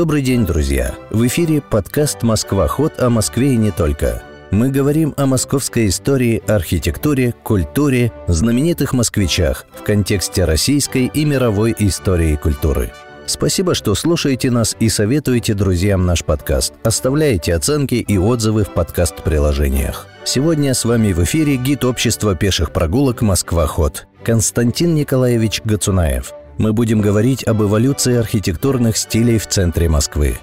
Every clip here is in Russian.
Добрый день, друзья! В эфире подкаст «Москва. Ход» о Москве и не только. Мы говорим о московской истории, архитектуре, культуре, знаменитых москвичах в контексте российской и мировой истории и культуры. Спасибо, что слушаете нас и советуете друзьям наш подкаст. Оставляете оценки и отзывы в подкаст-приложениях. Сегодня с вами в эфире гид общества пеших прогулок «Москва-ход» Константин Николаевич Гацунаев – мы будем говорить об эволюции архитектурных стилей в центре Москвы.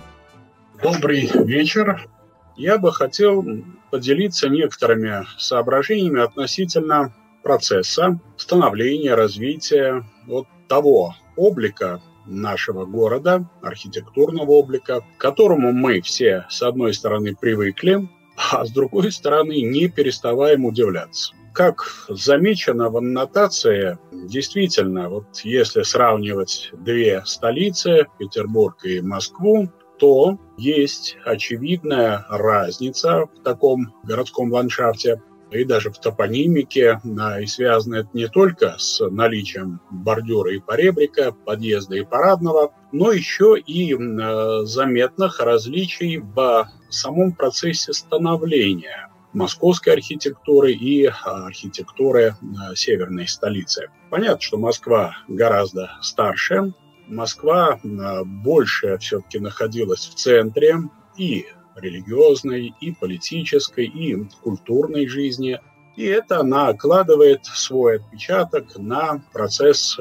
Добрый вечер. Я бы хотел поделиться некоторыми соображениями относительно процесса становления, развития вот того облика нашего города, архитектурного облика, к которому мы все, с одной стороны, привыкли, а с другой стороны, не переставаем удивляться. Как замечено в аннотации, действительно, вот если сравнивать две столицы, Петербург и Москву, то есть очевидная разница в таком городском ландшафте и даже в топонимике, и связано это не только с наличием бордюра и поребрика, подъезда и парадного, но еще и э, заметных различий в самом процессе становления московской архитектуры и а, архитектуры а, северной столицы. Понятно, что Москва гораздо старше, Москва а, больше все-таки находилась в центре и религиозной, и политической, и культурной жизни. И это накладывает свой отпечаток на процесс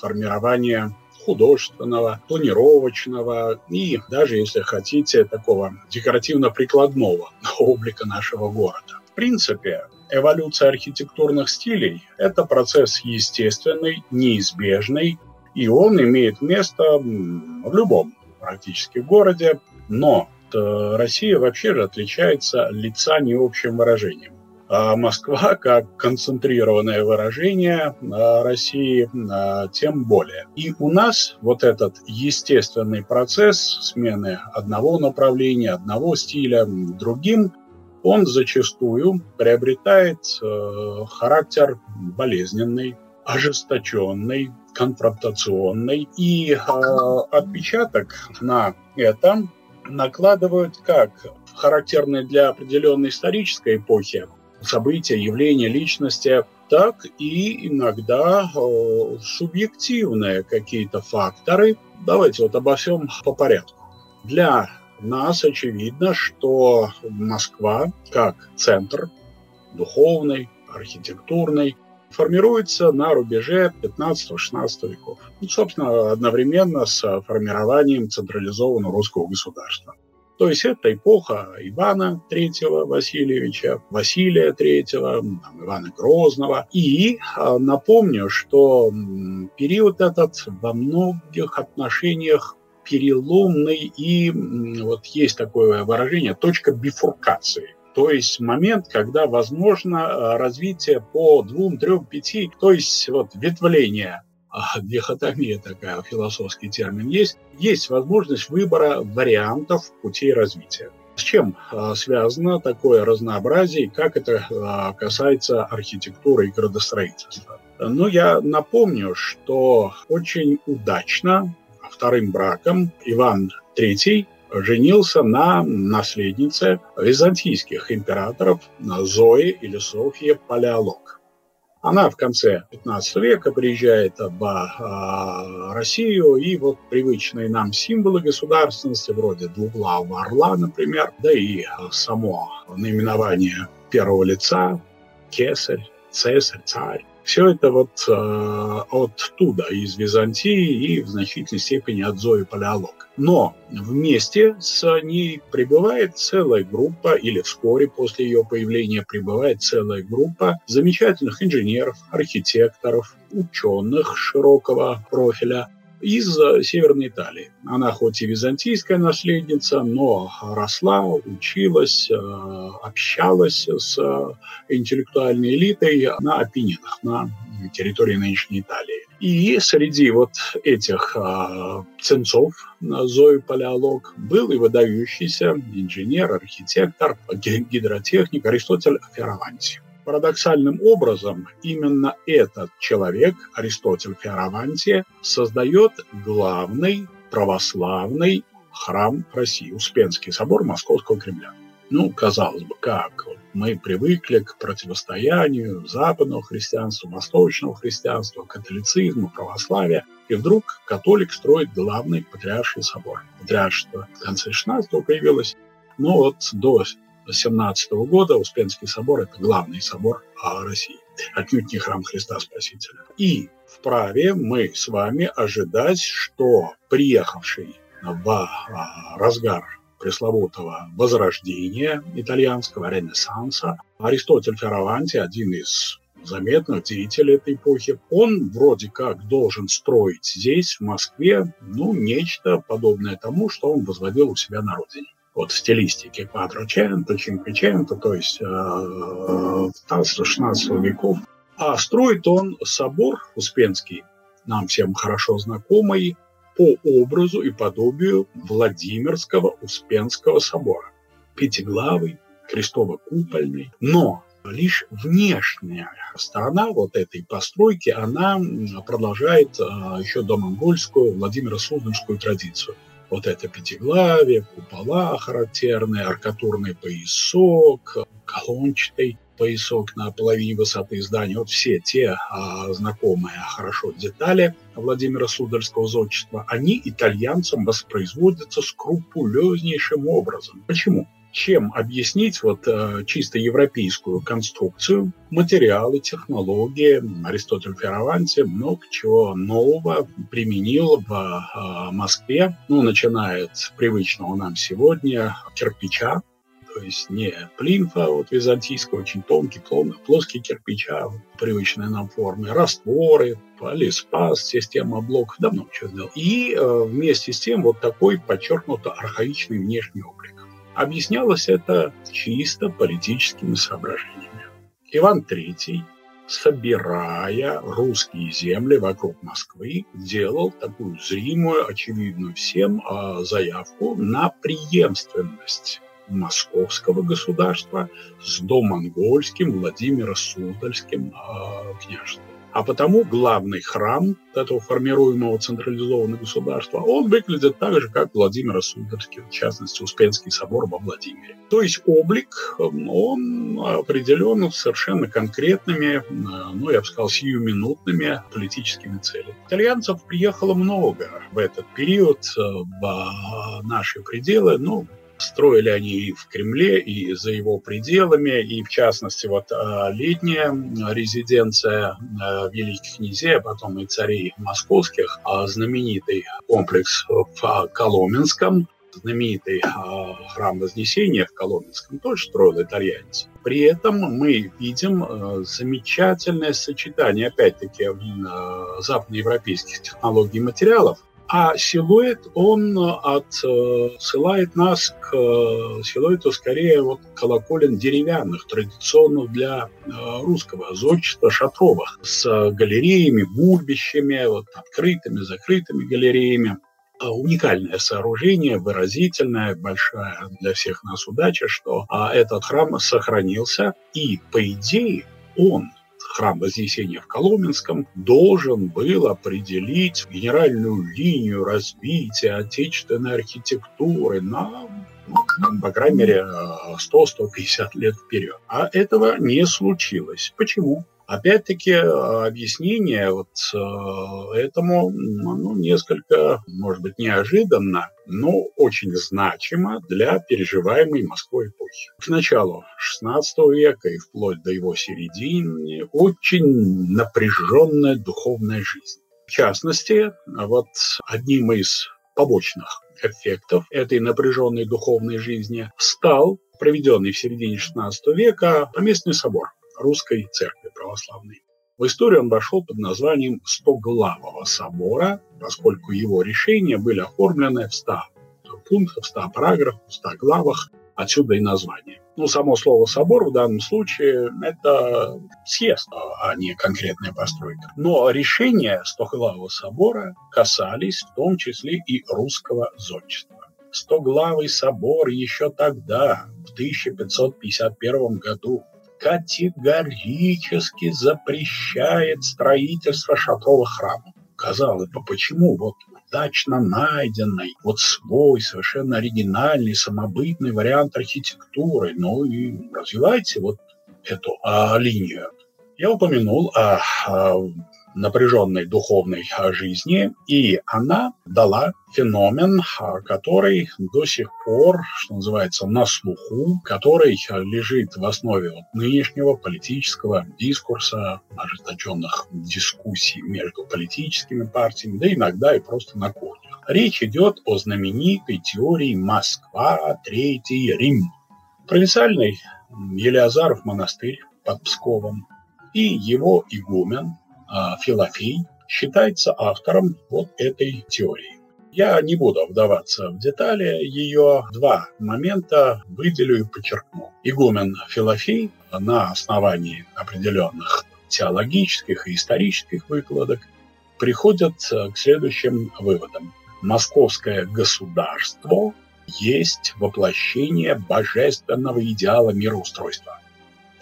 формирования художественного, планировочного и даже, если хотите, такого декоративно-прикладного облика нашего города. В принципе, эволюция архитектурных стилей – это процесс естественный, неизбежный, и он имеет место в любом практически городе, но э, Россия вообще же отличается лица не общим выражением Москва как концентрированное выражение России тем более. И у нас вот этот естественный процесс смены одного направления, одного стиля другим, он зачастую приобретает э, характер болезненный, ожесточенный, конфронтационный. И отпечаток на это накладывают как характерные для определенной исторической эпохи события, явления, личности, так и иногда э, субъективные какие-то факторы. Давайте вот обо всем по порядку. Для нас очевидно, что Москва как центр духовный, архитектурный, формируется на рубеже 15-16 веков. Ну, собственно, одновременно с формированием централизованного русского государства. То есть это эпоха Ивана III Васильевича, Василия III, Ивана Грозного. И а, напомню, что период этот во многих отношениях переломный и вот есть такое выражение точка бифуркации. То есть момент, когда возможно а, развитие по двум, трем, пяти, то есть вот ветвление дихотомия такая, философский термин есть, есть возможность выбора вариантов путей развития. С чем а, связано такое разнообразие, как это а, касается архитектуры и градостроительства? Ну, я напомню, что очень удачно вторым браком Иван III женился на наследнице византийских императоров Зои или Софье Палеолог. Она в конце 15 века приезжает в а, Россию, и вот привычные нам символы государственности, вроде двуглавого орла, например, да и само наименование первого лица, кесарь, цесарь, царь, все это вот э, оттуда, из Византии и в значительной степени от Зои Палеолог. Но вместе с ней прибывает целая группа, или вскоре после ее появления прибывает целая группа замечательных инженеров, архитекторов, ученых широкого профиля, из Северной Италии. Она хоть и византийская наследница, но росла, училась, э, общалась с интеллектуальной элитой на Апеннинах, на территории нынешней Италии. И среди вот этих э, ценцов Зою Палеолог был и выдающийся инженер, архитектор, гидротехник Аристотель Ферраванти. Парадоксальным образом именно этот человек, Аристотель Фиараванти, создает главный православный храм России, Успенский собор Московского Кремля. Ну, казалось бы, как? Мы привыкли к противостоянию западного христианства, восточного христианства, католицизму, православия. И вдруг католик строит главный патриарший собор. Патриаршество в конце 16 появилось. Но вот до 17 года Успенский собор – это главный собор России. Отнюдь не храм Христа Спасителя. И вправе мы с вами ожидать, что приехавший в а, разгар пресловутого возрождения итальянского ренессанса. Аристотель Ферраванти, один из заметных деятелей этой эпохи, он вроде как должен строить здесь, в Москве, ну, нечто подобное тому, что он возводил у себя на родине. Вот в стилистике Квадроченто, Чинквиченто, то есть э, 15-16 веков. А строит он собор Успенский, нам всем хорошо знакомый, по образу и подобию Владимирского Успенского собора. Пятиглавый, крестово-купольный. Но лишь внешняя сторона вот этой постройки, она продолжает а, еще до монгольскую Владимиро-Суздальскую традицию. Вот это пятиглавие, купола характерные, аркатурный поясок, колончатый поясок на половине высоты здания. Вот все те а, знакомые хорошо детали Владимира Сударского зодчества, они итальянцам воспроизводятся скрупулезнейшим образом. Почему? Чем объяснить вот э, чисто европейскую конструкцию, материалы, технологии. Аристотель Ферраванти много чего нового применил в э, Москве, ну, начиная от привычного нам сегодня кирпича, то есть не плинфа вот византийского, очень тонкий, плоский кирпича, вот, привычной нам формы, растворы, полиспас, система блоков, да много чего сделал. И э, вместе с тем вот такой подчеркнуто архаичный внешний облик. Объяснялось это чисто политическими соображениями. Иван III, собирая русские земли вокруг Москвы, делал такую зримую, очевидную всем э, заявку на преемственность московского государства с домонгольским Владимиро-Суздальским э, княжеством. А потому главный храм этого формируемого централизованного государства, он выглядит так же, как Владимиро-Суздальский, в частности, Успенский собор во Владимире. То есть облик, он определен совершенно конкретными, ну, я бы сказал, сиюминутными политическими целями. Итальянцев приехало много в этот период в наши пределы, ну, Строили они и в Кремле, и за его пределами, и в частности вот а, летняя резиденция а, великих князей, а потом и царей московских, а, знаменитый комплекс в Коломенском, знаменитый храм Вознесения в Коломенском тоже строил итальянец. При этом мы видим замечательное сочетание, опять-таки, западноевропейских технологий и материалов а силуэт, он э, отсылает нас к э, силуэту скорее вот колоколен деревянных, традиционных для э, русского зодчества шатровых, с галереями, бульбищами, вот, открытыми, закрытыми галереями. Уникальное сооружение, выразительное, большая для всех нас удача, что а, этот храм сохранился, и, по идее, он храм Вознесения в Коломенском должен был определить генеральную линию развития отечественной архитектуры на ну, по крайней мере, 100-150 лет вперед. А этого не случилось. Почему? Опять-таки, объяснение вот э, этому ну, несколько, может быть, неожиданно, но очень значимо для переживаемой Москвой эпохи. К началу XVI века и вплоть до его середины очень напряженная духовная жизнь. В частности, вот одним из побочных эффектов этой напряженной духовной жизни стал проведенный в середине XVI века поместный собор – русской церкви православной. В историю он вошел под названием Стоглавого собора, поскольку его решения были оформлены в 100 пунктах, в 100 параграфах, в 100 главах, отсюда и название. Ну, само слово «собор» в данном случае – это съезд, а не конкретная постройка. Но решения Стоглавого собора касались в том числе и русского зодчества. Стоглавый собор еще тогда, в 1551 году, категорически запрещает строительство шатровых храмов. Казалось бы, почему? Вот удачно найденный, вот свой, совершенно оригинальный, самобытный вариант архитектуры. Ну и развивайте вот эту а, линию. Я упомянул о, о напряженной духовной жизни, и она дала феномен, который до сих пор, что называется, на слуху, который лежит в основе вот нынешнего политического дискурса, ожесточенных дискуссий между политическими партиями, да иногда и просто на кухнях. Речь идет о знаменитой теории Москва, Третий Рим. Провинциальный Елеазаров монастырь под Псковом и его игумен а, Филофей считается автором вот этой теории. Я не буду вдаваться в детали, ее два момента выделю и подчеркну. Игумен Филофей на основании определенных теологических и исторических выкладок приходят к следующим выводам. Московское государство есть воплощение божественного идеала мироустройства.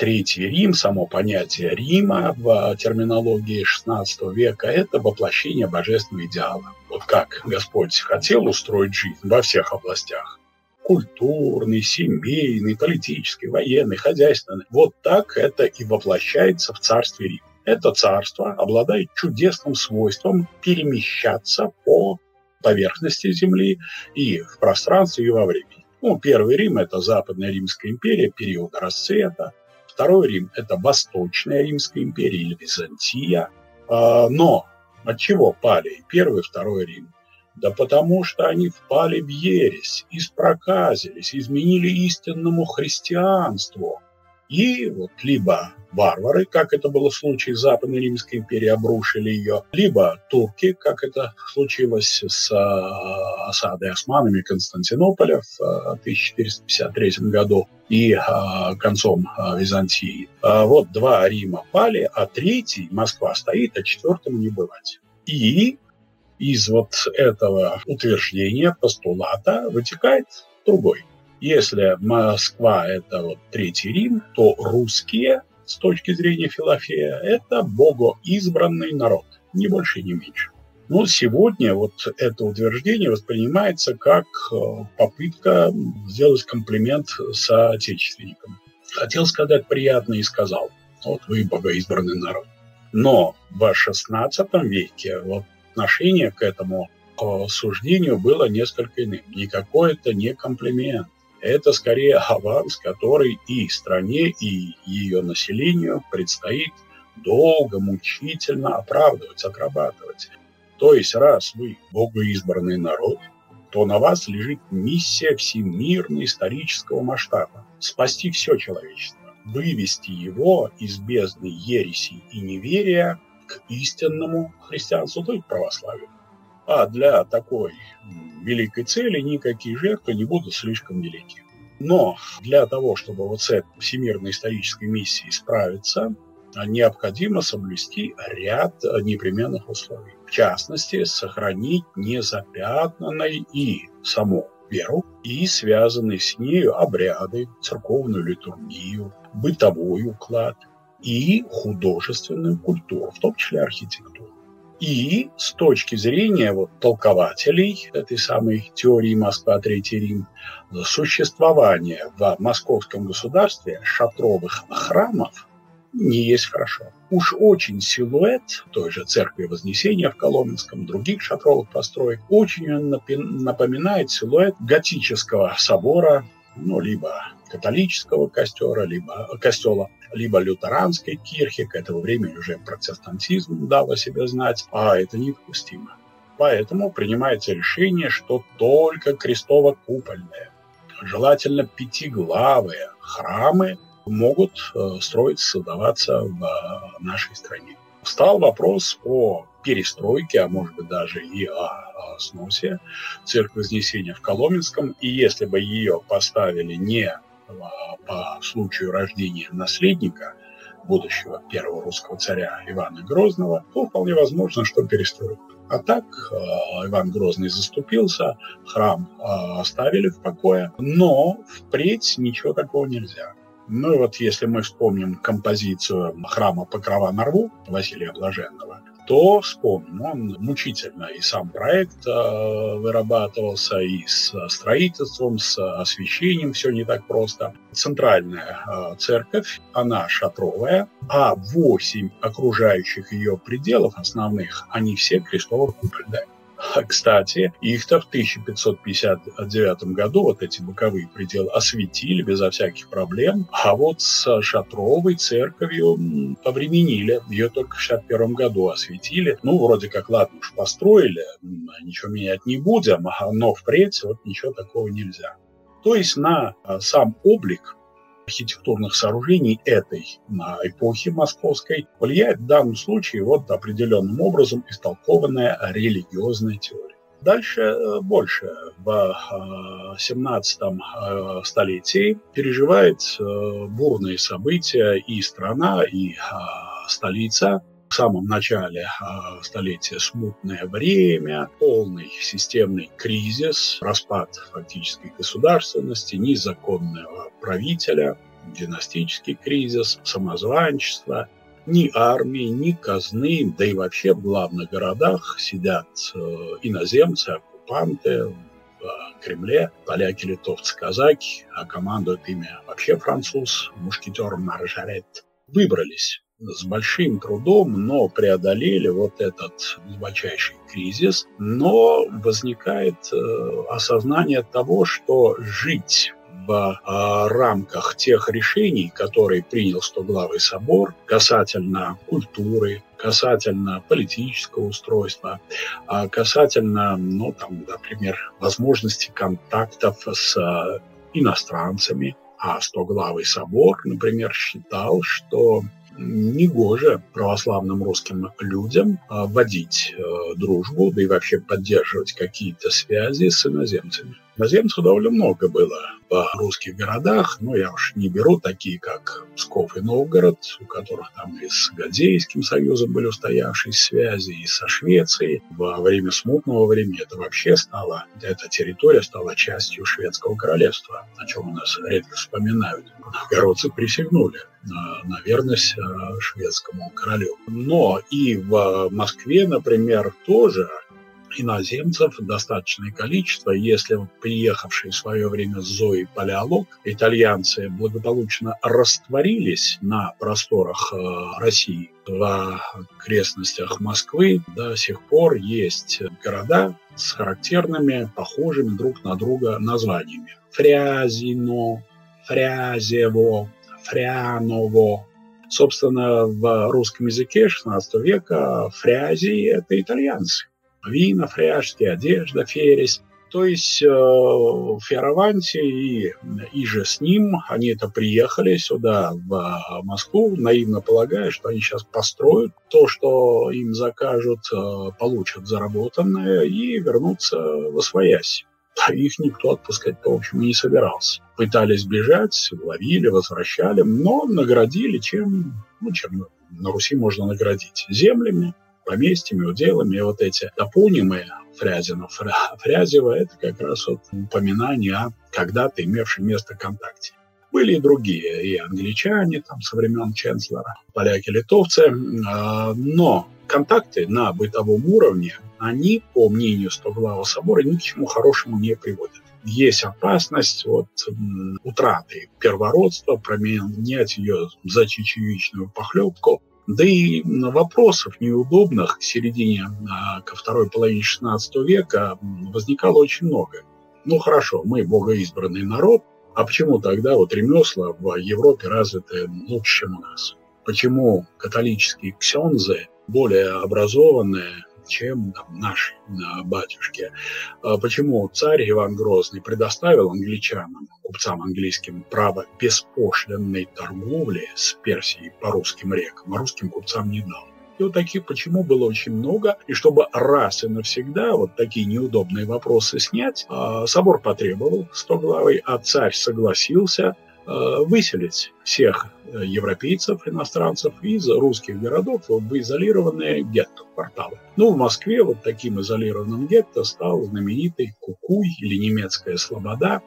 Третий Рим, само понятие Рима в терминологии XVI века – это воплощение божественного идеала. Вот как Господь хотел устроить жизнь во всех областях – культурный, семейный, политический, военный, хозяйственный. Вот так это и воплощается в царстве Рима. Это царство обладает чудесным свойством перемещаться по поверхности Земли и в пространстве, и во времени. Ну, первый Рим – это Западная Римская империя, период расцвета. Второй Рим – это Восточная Римская империя или Византия. А, но от чего пали первый и второй Рим? Да потому что они впали в ересь, испроказились, изменили истинному христианству – и вот либо варвары, как это было в случае Западной Римской империи, обрушили ее, либо турки, как это случилось с э, осадой османами Константинополя в 1453 э, году и э, концом Византии. Вот два Рима пали, а третий, Москва, стоит, а четвертому не бывать. И из вот этого утверждения, постулата, вытекает другой. Если Москва – это вот Третий Рим, то русские, с точки зрения Филофея, это богоизбранный народ, ни больше, ни меньше. Но сегодня вот это утверждение воспринимается как э, попытка сделать комплимент соотечественникам. Хотел сказать приятно и сказал. Вот вы богоизбранный народ. Но в XVI веке отношение к этому э, суждению было несколько иным. Никакой это не комплимент это скорее аванс, который и стране, и ее населению предстоит долго, мучительно оправдывать, отрабатывать. То есть, раз вы богоизбранный народ, то на вас лежит миссия всемирно-исторического масштаба – спасти все человечество, вывести его из бездны ереси и неверия к истинному христианству, то есть православию. А для такой великой цели никакие жертвы не будут слишком велики. Но для того, чтобы вот с этой всемирной исторической миссией справиться, необходимо соблюсти ряд непременных условий. В частности, сохранить незапятнанной и саму веру, и связанные с нею обряды, церковную литургию, бытовой уклад и художественную культуру, в том числе архитектуру. И с точки зрения вот, толкователей этой самой теории Москва, Третий Рим, существование в московском государстве шатровых храмов не есть хорошо. Уж очень силуэт той же церкви Вознесения в Коломенском, других шатровых построек, очень напоминает силуэт готического собора, ну, либо католического костера, либо костела либо лютеранской кирхи, к этому времени уже протестантизм дал о себе знать, а это недопустимо. Поэтому принимается решение, что только крестово-купольные, желательно пятиглавые храмы могут э, строиться, создаваться в э, нашей стране. Встал вопрос о перестройке, а может быть даже и о сносе церкви Вознесения в Коломенском. И если бы ее поставили не по случаю рождения наследника, будущего первого русского царя Ивана Грозного, то вполне возможно, что перестроят. А так э, Иван Грозный заступился, храм э, оставили в покое, но впредь ничего такого нельзя. Ну и вот если мы вспомним композицию храма Покрова на рву Василия Блаженного, то вспомним, он мучительно, и сам проект э, вырабатывался, и с строительством, с освещением все не так просто. Центральная э, церковь, она шатровая, а восемь окружающих ее пределов основных, они все крестово-купольные. Кстати, их-то в 1559 году, вот эти боковые пределы, осветили безо всяких проблем, а вот с шатровой церковью повременили. Ее только в 61 году осветили. Ну, вроде как, ладно уж, построили, ничего менять не будем, но впредь вот ничего такого нельзя. То есть на а, сам облик архитектурных сооружений этой эпохи московской влияет в данном случае вот определенным образом истолкованная религиозная теория. Дальше э, больше. В 17 э, э, столетии переживает бурные события и страна, и столица в самом начале э, столетия смутное время, полный системный кризис, распад фактической государственности, незаконного правителя, династический кризис, самозванчество, ни армии, ни казны, да и вообще в главных городах сидят э, иноземцы, оккупанты, в Кремле, поляки, литовцы, казаки, а командует ими вообще француз, мушкетер Маржарет. Выбрались с большим трудом, но преодолели вот этот глубочайший кризис, но возникает э, осознание того, что жить в э, рамках тех решений, которые принял Стоглавый собор касательно культуры, касательно политического устройства, а касательно, ну, там, например, возможности контактов с э, иностранцами. А Стоглавый собор, например, считал, что негоже православным русским людям а, вводить э, дружбу, да и вообще поддерживать какие-то связи с иноземцами. Иноземцев довольно много было в русских городах, но я уж не беру такие, как Псков и Новгород, у которых там и с Гадзейским союзом были устоявшие связи, и со Швецией. Во время смутного времени это вообще стало, эта территория стала частью шведского королевства, о чем у нас редко вспоминают. Новгородцы присягнули на, на верность э, шведскому королю. Но и в Москве, например, тоже иноземцев достаточное количество. Если приехавшие в свое время Зои Палеолог, итальянцы благополучно растворились на просторах э, России, в окрестностях Москвы до сих пор есть города с характерными, похожими друг на друга названиями. Фрязино, Фрязево, Фряново. Собственно, в русском языке XVI века фрязи – это итальянцы вина фряжские, одежда фересь. То есть э, Фиараванти и, и же с ним, они это приехали сюда, в Москву, наивно полагая, что они сейчас построят то, что им закажут, э, получат заработанное и вернутся в Освоясь. А их никто отпускать-то, в общем, не собирался. Пытались бежать, ловили, возвращали, но наградили чем, ну, чем на Руси можно наградить? Землями, поместьями, уделами. Вот эти топонимы Фрязина, Фрязева, это как раз вот упоминание о когда-то имевшем место контакте. Были и другие, и англичане там со времен Ченслера, поляки, литовцы, а, но контакты на бытовом уровне, они, по мнению Стоглава собора, ни к чему хорошему не приводят. Есть опасность вот, утраты первородства, променять ее за чечевичную похлебку, да и вопросов неудобных к середине, а, ко второй половине XVI века возникало очень много. Ну хорошо, мы богоизбранный народ, а почему тогда вот ремесла в Европе развиты лучше, чем у нас? Почему католические ксензы более образованные, чем там, наши батюшки. А почему царь Иван Грозный предоставил англичанам, купцам английским, право беспошлинной торговли с Персией по русским рекам, а русским купцам не дал? И вот таких почему было очень много. И чтобы раз и навсегда вот такие неудобные вопросы снять, а, собор потребовал 100 главой, а царь согласился – Э, выселить всех э, европейцев, иностранцев из русских городов в изолированные гетто, кварталы. Ну, в Москве вот таким изолированным гетто стал знаменитый Кукуй или немецкая Слобода,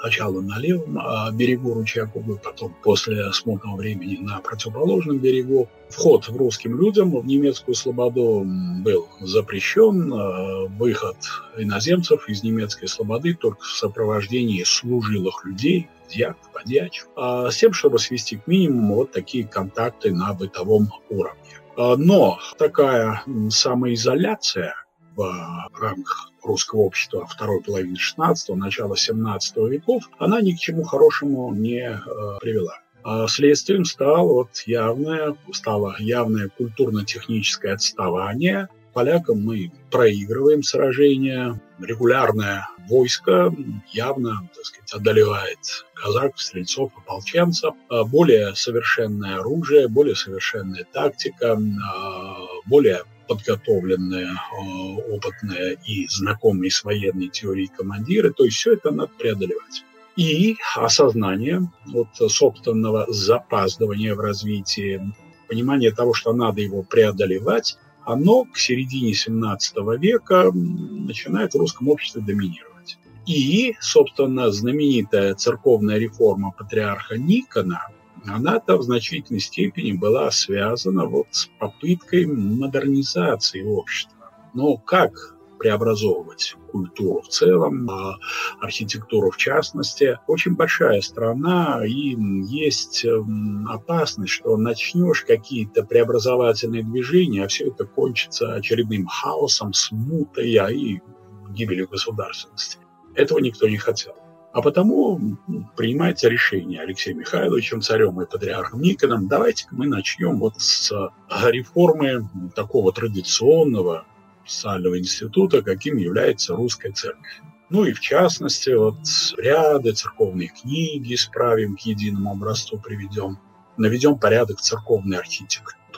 сначала на левом а, берегу ручья Кубы, потом после смутного времени на противоположном берегу. Вход русским людям в немецкую слободу был запрещен. А, выход иноземцев из немецкой слободы только в сопровождении служилых людей, дьяков, подьячих, с тем, чтобы свести к минимуму вот такие контакты на бытовом уровне. Но такая самоизоляция в рамках русского общества второй половины XVI, начала XVII веков, она ни к чему хорошему не э, привела. А следствием стало вот явное, стало явное культурно-техническое отставание. Полякам мы проигрываем сражения, регулярное войско явно, так сказать, одолевает казаков, стрельцов, ополченцев. А более совершенное оружие, более совершенная тактика, а, более подготовленные, э, опытные и знакомые с военной теорией командиры. То есть все это надо преодолевать. И осознание вот собственного запаздывания в развитии, понимание того, что надо его преодолевать, оно к середине 17 века начинает в русском обществе доминировать. И, собственно, знаменитая церковная реформа патриарха Никона – она-то в значительной степени была связана вот с попыткой модернизации общества. Но как преобразовывать культуру в целом, а архитектуру в частности. Очень большая страна, и есть опасность, что начнешь какие-то преобразовательные движения, а все это кончится очередным хаосом, смутой а и гибелью государственности. Этого никто не хотел. А потому принимается решение Алексеем Михайловичем, царем и патриархом Никоном, давайте-ка мы начнем вот с а, реформы такого традиционного социального института, каким является русская церковь. Ну и в частности, вот ряды, церковные книги исправим, к единому образцу приведем, наведем порядок церковной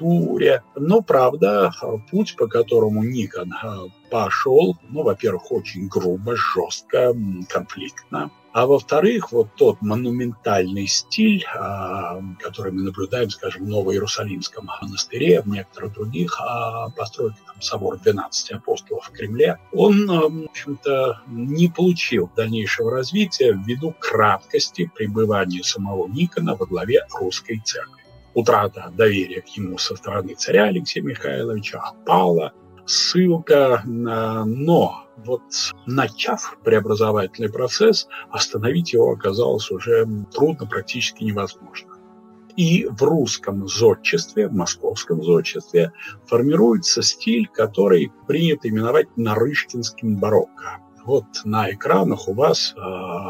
архитектуре. Но, правда, путь, по которому Никон а, пошел, ну, во-первых, очень грубо, жестко, конфликтно. А во-вторых, вот тот монументальный стиль, а, который мы наблюдаем, скажем, в Ново-Иерусалимском монастыре, в некоторых других а, постройках, там, собор 12 апостолов в Кремле, он, в общем-то, не получил дальнейшего развития ввиду краткости пребывания самого Никона во главе русской церкви. Утрата доверия к нему со стороны царя Алексея Михайловича опала, ссылка «но». Вот начав преобразовательный процесс, остановить его оказалось уже трудно, практически невозможно. И в русском зодчестве, в московском зодчестве формируется стиль, который принято именовать нарышкинским барокко. Вот на экранах у вас э,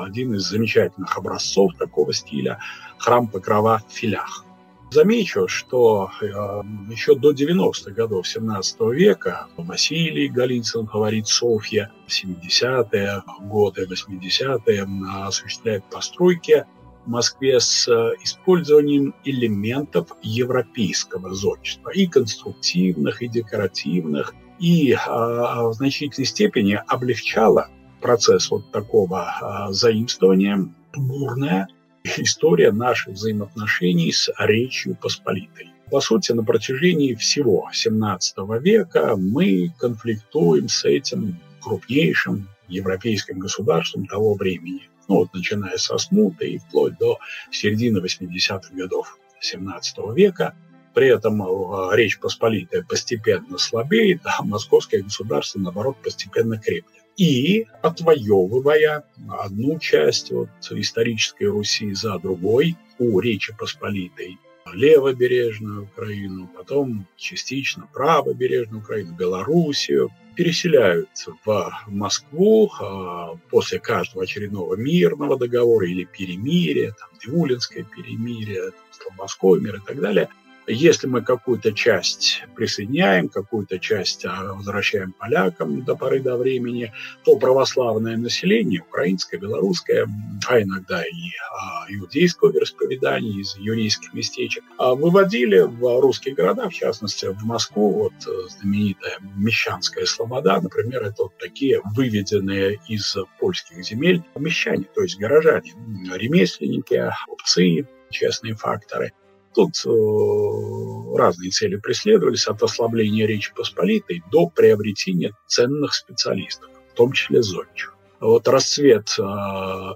один из замечательных образцов такого стиля – храм Покрова в Филях. Замечу, что э, еще до 90-х годов 17 века Василий Голицын, говорит Софья, в 70-е годы, 80-е осуществляет постройки в Москве с э, использованием элементов европейского зодчества, и конструктивных, и декоративных, и э, в значительной степени облегчала процесс вот такого э, заимствования бурное история наших взаимоотношений с Речью Посполитой. По сути, на протяжении всего XVII века мы конфликтуем с этим крупнейшим европейским государством того времени. Ну вот, начиная со смуты и вплоть до середины 80-х годов XVII века. При этом э, Речь Посполитая постепенно слабеет, а московское государство, наоборот, постепенно крепнет и отвоевывая одну часть вот, исторической Руси за другой у Речи Посполитой, левобережную Украину, потом частично правобережную Украину, Белоруссию, переселяют в Москву а, после каждого очередного мирного договора или перемирия, там, Диулинское перемирие, Слободской мир и так далее – если мы какую-то часть присоединяем, какую-то часть а, возвращаем полякам до поры до времени, то православное население, украинское, белорусское, а иногда и а, иудейского вероисповедания из еврейских местечек, а, выводили в русские города, в частности в Москву, вот э, знаменитая Мещанская Слобода, например, это вот такие выведенные из польских земель мещане, то есть горожане, ремесленники, купцы, честные факторы. Тут э, разные цели преследовались, от ослабления Речи Посполитой до приобретения ценных специалистов, в том числе зодчих. вот расцвет э,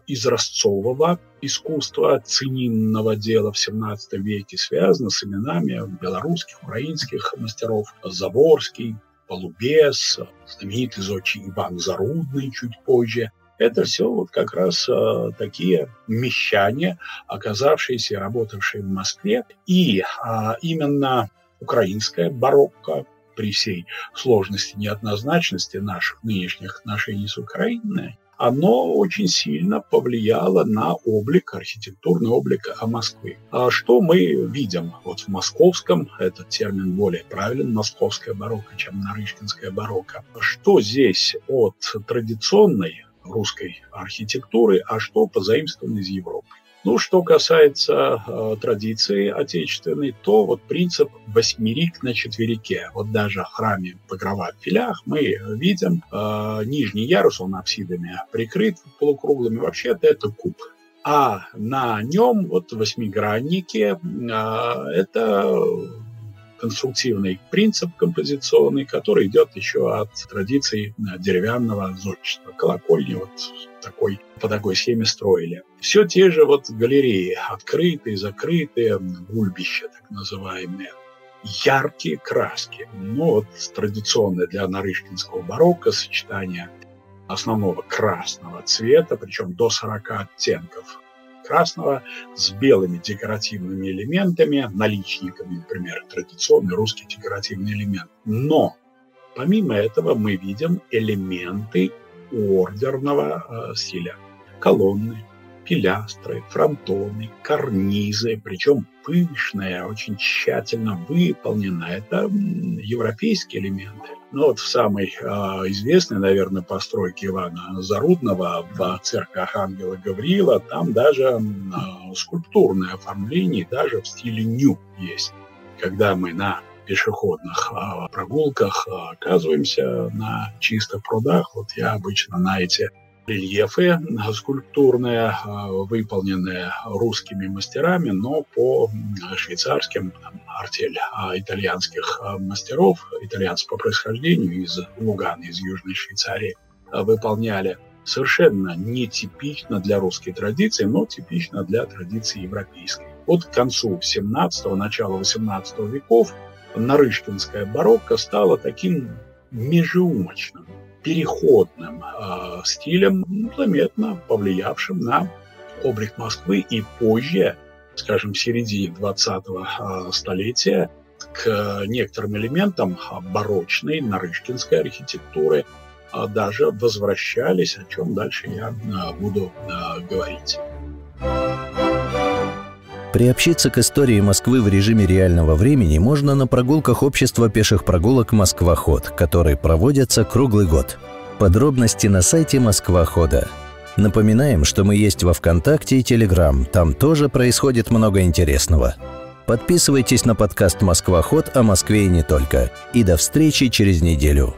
изразцового искусства, цининного дела в 17 веке связан с именами белорусских, украинских мастеров. Заборский, Полубес, знаменитый зодчий Иван Зарудный чуть позже. Это все вот как раз э, такие мещане, оказавшиеся и работавшие в Москве. И э, именно украинская барокко при всей сложности неоднозначности наших нынешних отношений с Украиной, оно очень сильно повлияло на облик, архитектурный облик Москвы. А что мы видим вот в московском, этот термин более правилен, московская барокко, чем нарышкинская барокко. Что здесь от традиционной русской архитектуры, а что позаимствовано из Европы? Ну, что касается э, традиции отечественной, то вот принцип восьмерик на четверике. Вот даже в храме Погрова в Филях мы видим э, нижний ярус, он апсидами прикрыт полукруглыми. Вообще-то это куб. А на нем вот восьмигранники э, это конструктивный принцип композиционный, который идет еще от традиций деревянного зодчества. Колокольни вот такой, по такой схеме строили. Все те же вот галереи, открытые, закрытые, гульбища так называемые яркие краски. Ну, вот традиционное для нарышкинского барокко сочетание основного красного цвета, причем до 40 оттенков красного с белыми декоративными элементами, наличниками, например, традиционный русский декоративный элемент. Но помимо этого мы видим элементы ордерного э, стиля. Колонны, пилястры, фронтоны, карнизы, причем пышная, очень тщательно выполнена. Это европейские элементы. Но вот в самой э, известной, наверное, постройке Ивана Зарудного в церкви Архангела Гавриила, там даже э, скульптурное оформление, даже в стиле ню есть. Когда мы на пешеходных э, прогулках э, оказываемся на чистых прудах, вот я обычно на эти рельефы скульптурные, а, выполненные русскими мастерами, но по швейцарским там, артель а, итальянских мастеров, итальянцев по происхождению из Лугана, из Южной Швейцарии, выполняли совершенно нетипично для русской традиции, но типично для традиции европейской. Вот к концу 17-го, начала 18 веков Нарышкинская барокко стала таким межеумочным переходным э, стилем, заметно повлиявшим на облик Москвы и позже, скажем, в середине 20-го э, столетия, к некоторым элементам барочной, нарышкинской архитектуры э, даже возвращались, о чем дальше я э, буду э, говорить. Приобщиться к истории Москвы в режиме реального времени можно на прогулках общества пеших прогулок «Москва-ход», которые проводятся круглый год. Подробности на сайте «Москва-хода». Напоминаем, что мы есть во ВКонтакте и Телеграм, там тоже происходит много интересного. Подписывайтесь на подкаст «Москва-ход» о Москве и не только. И до встречи через неделю.